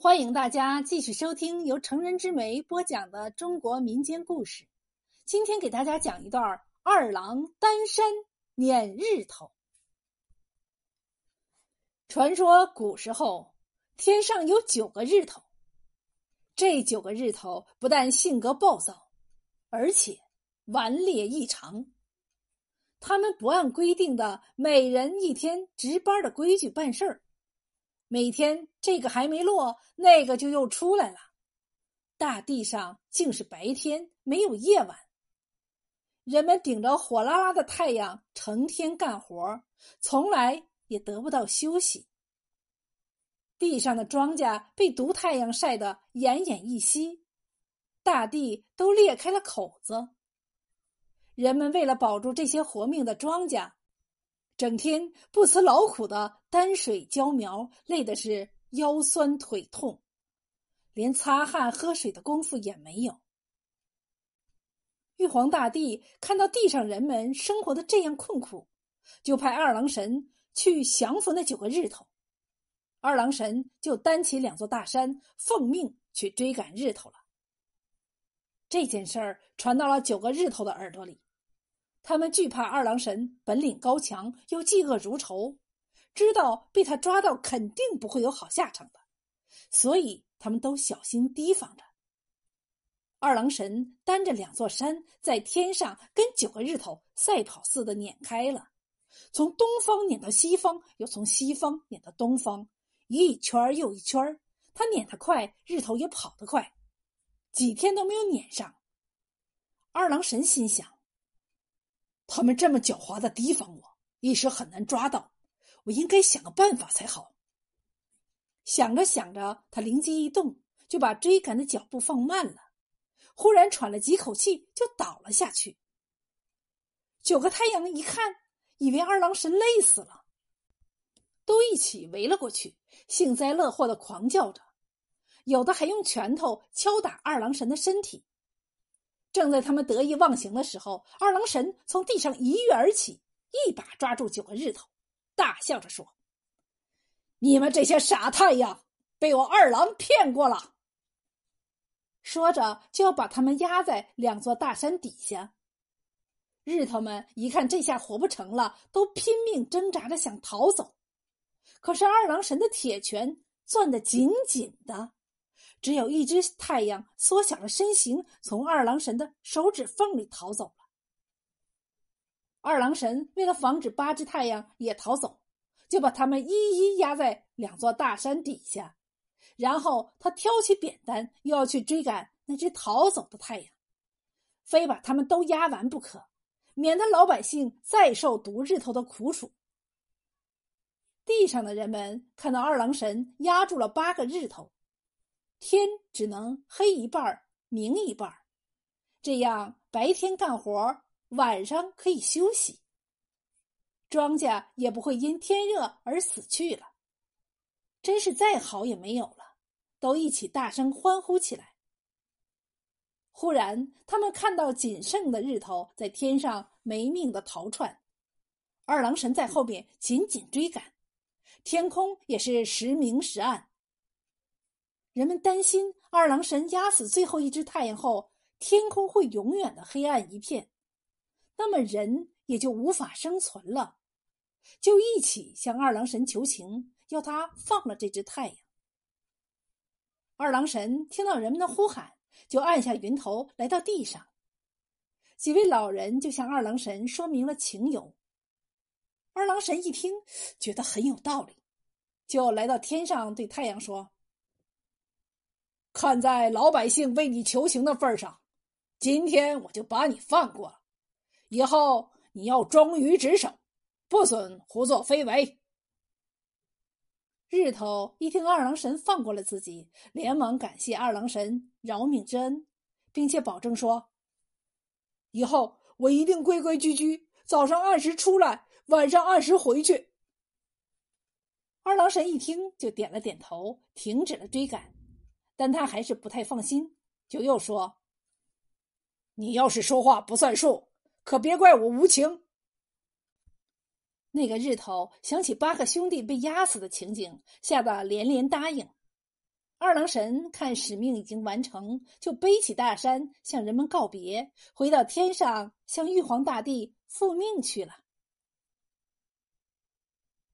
欢迎大家继续收听由成人之美播讲的中国民间故事。今天给大家讲一段二郎担山撵日头。传说古时候天上有九个日头，这九个日头不但性格暴躁，而且顽劣异常。他们不按规定的每人一天值班的规矩办事儿。每天这个还没落，那个就又出来了。大地上竟是白天，没有夜晚。人们顶着火辣辣的太阳，成天干活，从来也得不到休息。地上的庄稼被毒太阳晒得奄奄一息，大地都裂开了口子。人们为了保住这些活命的庄稼。整天不辞劳苦的担水浇苗，累的是腰酸腿痛，连擦汗喝水的功夫也没有。玉皇大帝看到地上人们生活的这样困苦，就派二郎神去降服那九个日头。二郎神就担起两座大山，奉命去追赶日头了。这件事儿传到了九个日头的耳朵里。他们惧怕二郎神本领高强，又嫉恶如仇，知道被他抓到肯定不会有好下场的，所以他们都小心提防着。二郎神担着两座山在天上，跟九个日头赛跑似的撵开了，从东方撵到西方，又从西方撵到东方，一圈又一圈。他撵得快，日头也跑得快，几天都没有撵上。二郎神心想。他们这么狡猾的提防我，一时很难抓到。我应该想个办法才好。想着想着，他灵机一动，就把追赶的脚步放慢了。忽然喘了几口气，就倒了下去。九个太阳一看，以为二郎神累死了，都一起围了过去，幸灾乐祸的狂叫着，有的还用拳头敲打二郎神的身体。正在他们得意忘形的时候，二郎神从地上一跃而起，一把抓住九个日头，大笑着说：“你们这些傻太阳，被我二郎骗过了。”说着就要把他们压在两座大山底下。日头们一看这下活不成了，都拼命挣扎着想逃走，可是二郎神的铁拳攥得紧紧的。只有一只太阳缩小了身形，从二郎神的手指缝里逃走了。二郎神为了防止八只太阳也逃走，就把他们一一压在两座大山底下，然后他挑起扁担，又要去追赶那只逃走的太阳，非把他们都压完不可，免得老百姓再受毒日头的苦楚。地上的人们看到二郎神压住了八个日头。天只能黑一半明一半这样白天干活，晚上可以休息。庄稼也不会因天热而死去了。真是再好也没有了，都一起大声欢呼起来。忽然，他们看到仅剩的日头在天上没命的逃窜，二郎神在后边紧紧追赶，天空也是时明时暗。人们担心二郎神压死最后一只太阳后，天空会永远的黑暗一片，那么人也就无法生存了，就一起向二郎神求情，要他放了这只太阳。二郎神听到人们的呼喊，就按下云头来到地上，几位老人就向二郎神说明了情由。二郎神一听，觉得很有道理，就来到天上对太阳说。看在老百姓为你求情的份上，今天我就把你放过了。以后你要忠于职守，不准胡作非为。日头一听二郎神放过了自己，连忙感谢二郎神饶命之恩，并且保证说：“以后我一定规规矩矩，早上按时出来，晚上按时回去。”二郎神一听，就点了点头，停止了追赶。但他还是不太放心，就又说：“你要是说话不算数，可别怪我无情。”那个日头想起八个兄弟被压死的情景，吓得连连答应。二郎神看使命已经完成，就背起大山向人们告别，回到天上向玉皇大帝复命去了。